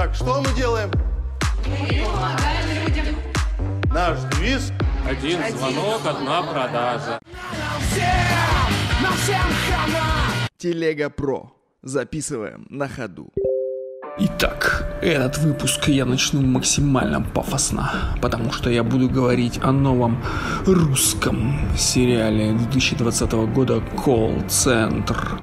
Так, что мы делаем? Мы помогаем людям. Наш девиз Один звонок, одна продажа. Телега Про. Записываем на ходу. Итак, этот выпуск я начну максимально пафосно, потому что я буду говорить о новом русском сериале 2020 года «Колл-центр».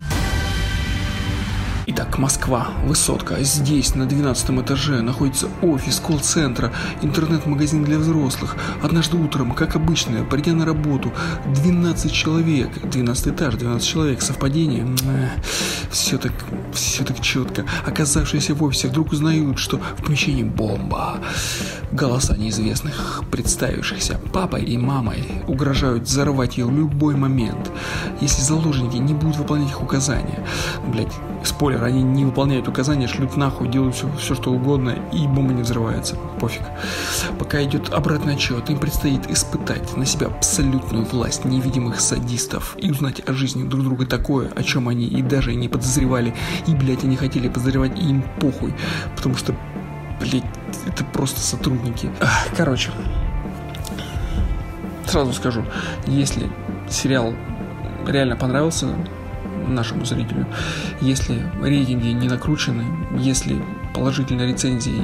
Итак, Москва, высотка. Здесь, на 12 этаже, находится офис колл-центра, интернет-магазин для взрослых. Однажды утром, как обычно, придя на работу, 12 человек, 12 этаж, 12 человек, совпадение, все так, все так четко. Оказавшиеся в офисе вдруг узнают, что в помещении бомба. Голоса неизвестных, представившихся папой и мамой, угрожают взорвать ее в любой момент, если заложники не будут выполнять их указания. Блять, спойлер, они не выполняют указания, шлют нахуй, делают все, все что угодно, и бомба не взрывается. Пофиг. Пока идет обратный отчет, им предстоит испытать на себя абсолютную власть невидимых садистов и узнать о жизни друг друга такое, о чем они и даже не подозревали, и, блядь, они хотели подозревать, и им похуй, потому что, блядь, это просто сотрудники. Короче, сразу скажу, если сериал реально понравился нашему зрителю, если рейтинги не накручены, если положительные рецензии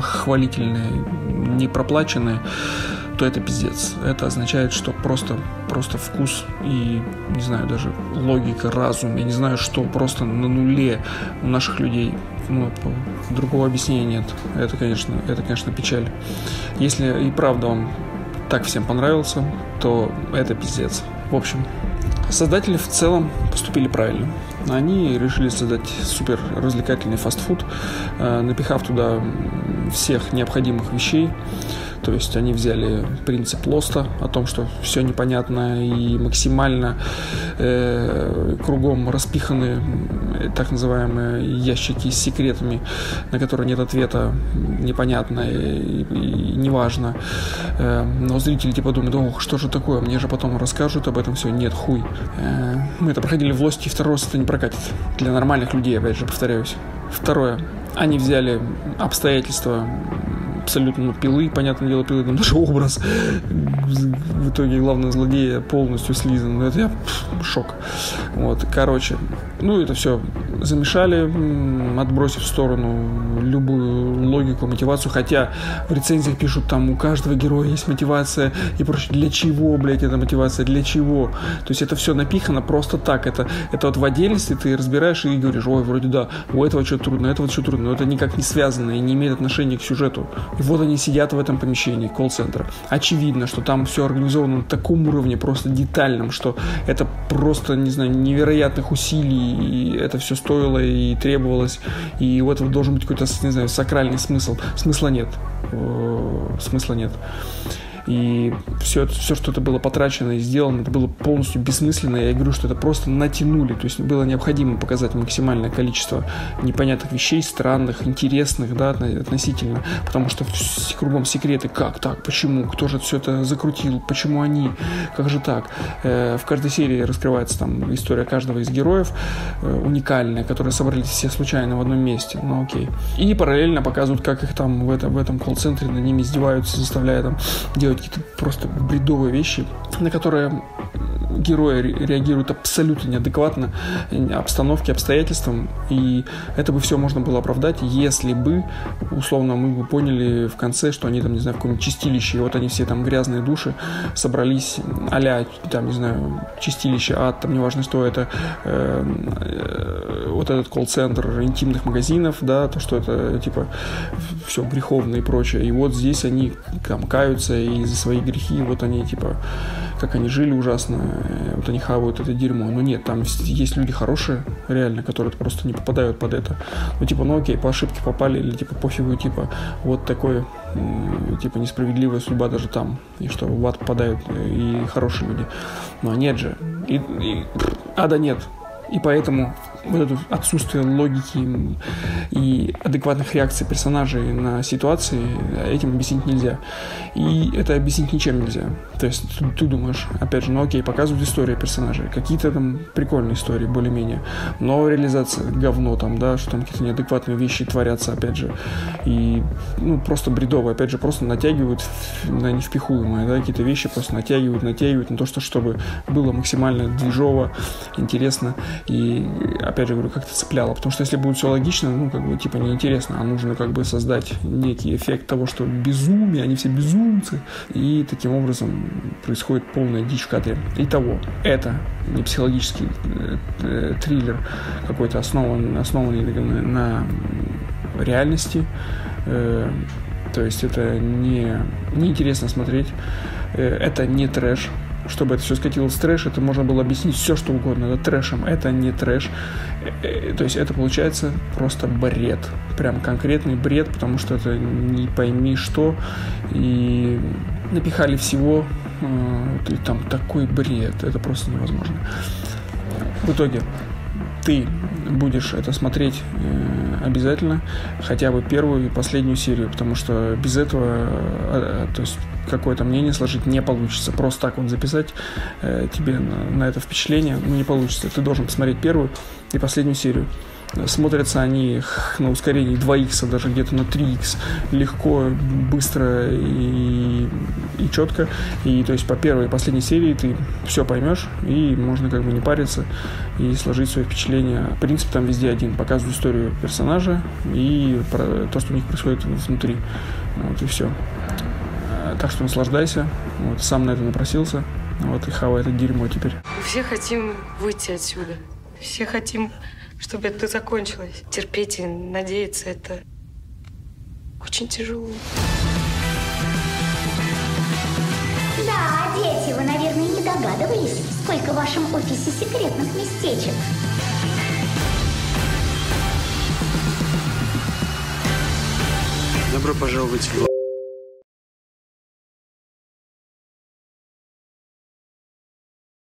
хвалительные не проплаченные, то это пиздец. Это означает, что просто, просто вкус и, не знаю, даже логика, разум, я не знаю, что просто на нуле у наших людей. Ну, другого объяснения нет. Это, конечно, это, конечно, печаль. Если и правда он так всем понравился, то это пиздец. В общем, Создатели в целом поступили правильно. Они решили создать супер развлекательный фастфуд, э, напихав туда всех необходимых вещей. То есть они взяли принцип Лоста о том, что все непонятно и максимально э, кругом распиханы м, так называемые ящики с секретами, на которые нет ответа, непонятно и, и неважно. Э, но зрители типа думают, ох, что же такое, мне же потом расскажут об этом все. Нет, хуй. Э, мы это проходили в Лосте, и второй раз это не прокатит. Для нормальных людей, опять же, повторяюсь. Второе. Они взяли обстоятельства абсолютно пилы, понятное дело, пилы, там даже образ в итоге главного злодея полностью слизан. Ну, это я пф, шок. Вот, короче, ну, это все замешали, отбросив в сторону любую логику, мотивацию, хотя в рецензиях пишут, там у каждого героя есть мотивация и прочее. Для чего, блядь, эта мотивация? Для чего? То есть это все напихано просто так. Это, это вот в отдельности ты разбираешь и говоришь, ой, вроде да, у этого что трудно, у этого что трудно, но это никак не связано и не имеет отношения к сюжету. И вот они сидят в этом помещении колл-центра. Очевидно, что там все организовано на таком уровне, просто детальном, что это просто, не знаю, невероятных усилий, и это все стоило и требовалось, и у этого должен быть какой-то, не знаю, сакральный смысл. Смысла нет. Э, Смысла нет. И все, все, что это было потрачено и сделано, это было полностью бессмысленно. Я говорю, что это просто натянули. То есть было необходимо показать максимальное количество непонятных вещей, странных, интересных, да, отно- относительно. Потому что кругом секреты. Как так? Почему? Кто же все это закрутил? Почему они? Как же так? Э, в каждой серии раскрывается там история каждого из героев э, уникальная, которые собрались все случайно в одном месте. Ну окей. И параллельно показывают, как их там в, этом в этом колл-центре над ними издеваются, заставляя там делать какие-то просто бредовые вещи, на которые герои ре- реагируют абсолютно неадекватно э, обстановке, обстоятельствам, и это бы все можно было оправдать, если бы, условно, мы бы поняли в конце, что они там, не знаю, в каком-нибудь чистилище, и вот они все там грязные души собрались, а там, не знаю, чистилище, ад, там, неважно, что это, э, э, вот этот колл-центр интимных магазинов, да, то, что это, типа, все греховно и прочее, и вот здесь они там каются и за свои грехи, вот они, типа, как они жили ужасно, э, вот они хавают это дерьмо. Но нет, там есть люди хорошие, реально, которые просто не попадают под это. Ну, типа, ну окей, по ошибке попали, или типа пофигу, типа, вот такой, типа, несправедливая судьба даже там, и что в ад попадают э, и хорошие люди. Но нет же. И, и- ада нет. И поэтому вот это отсутствие логики и адекватных реакций персонажей на ситуации этим объяснить нельзя. И это объяснить ничем нельзя. То есть ты, ты думаешь, опять же, ну окей, показывают истории персонажей, какие-то там прикольные истории, более-менее, но реализация говно там, да, что там какие-то неадекватные вещи творятся, опять же, и ну просто бредово, опять же, просто натягивают на невпихуемое, да, какие-то вещи просто натягивают, натягивают на то, что чтобы было максимально движово, интересно и, опять же, говорю, как-то цепляло, потому что если будет все логично, ну, как бы, типа, неинтересно, а нужно как бы создать некий эффект того, что безумие, они все безумцы, и таким образом происходит полная дичь в кадре. Итого, это не психологический э, э, триллер какой-то основан, основанный на, реальности, э, то есть это не, не интересно смотреть, э, это не трэш, чтобы это все скатилось в трэш, это можно было объяснить все, что угодно. Это трэшем, это не трэш. Э, то есть это получается просто бред. Прям конкретный бред, потому что это не пойми что. И напихали всего. И там такой бред. Это просто невозможно. В итоге ты будешь это смотреть э, обязательно, хотя бы первую и последнюю серию, потому что без этого, э, то есть какое-то мнение сложить не получится. Просто так вот записать э, тебе на, это впечатление не получится. Ты должен посмотреть первую и последнюю серию. Смотрятся они на ускорении 2х, даже где-то на 3х, легко, быстро и, и четко. И то есть по первой и последней серии ты все поймешь, и можно как бы не париться и сложить свои впечатления. Принцип там везде один. Показывают историю персонажа и про то, что у них происходит внутри. Вот и все. Так что наслаждайся. Вот, сам на это напросился. Вот и хавай это дерьмо теперь. Все хотим выйти отсюда. Все хотим чтобы это закончилось. Терпеть и надеяться это очень тяжело. Да, дети, вы, наверное, не догадывались, сколько в вашем офисе секретных местечек. Добро пожаловать в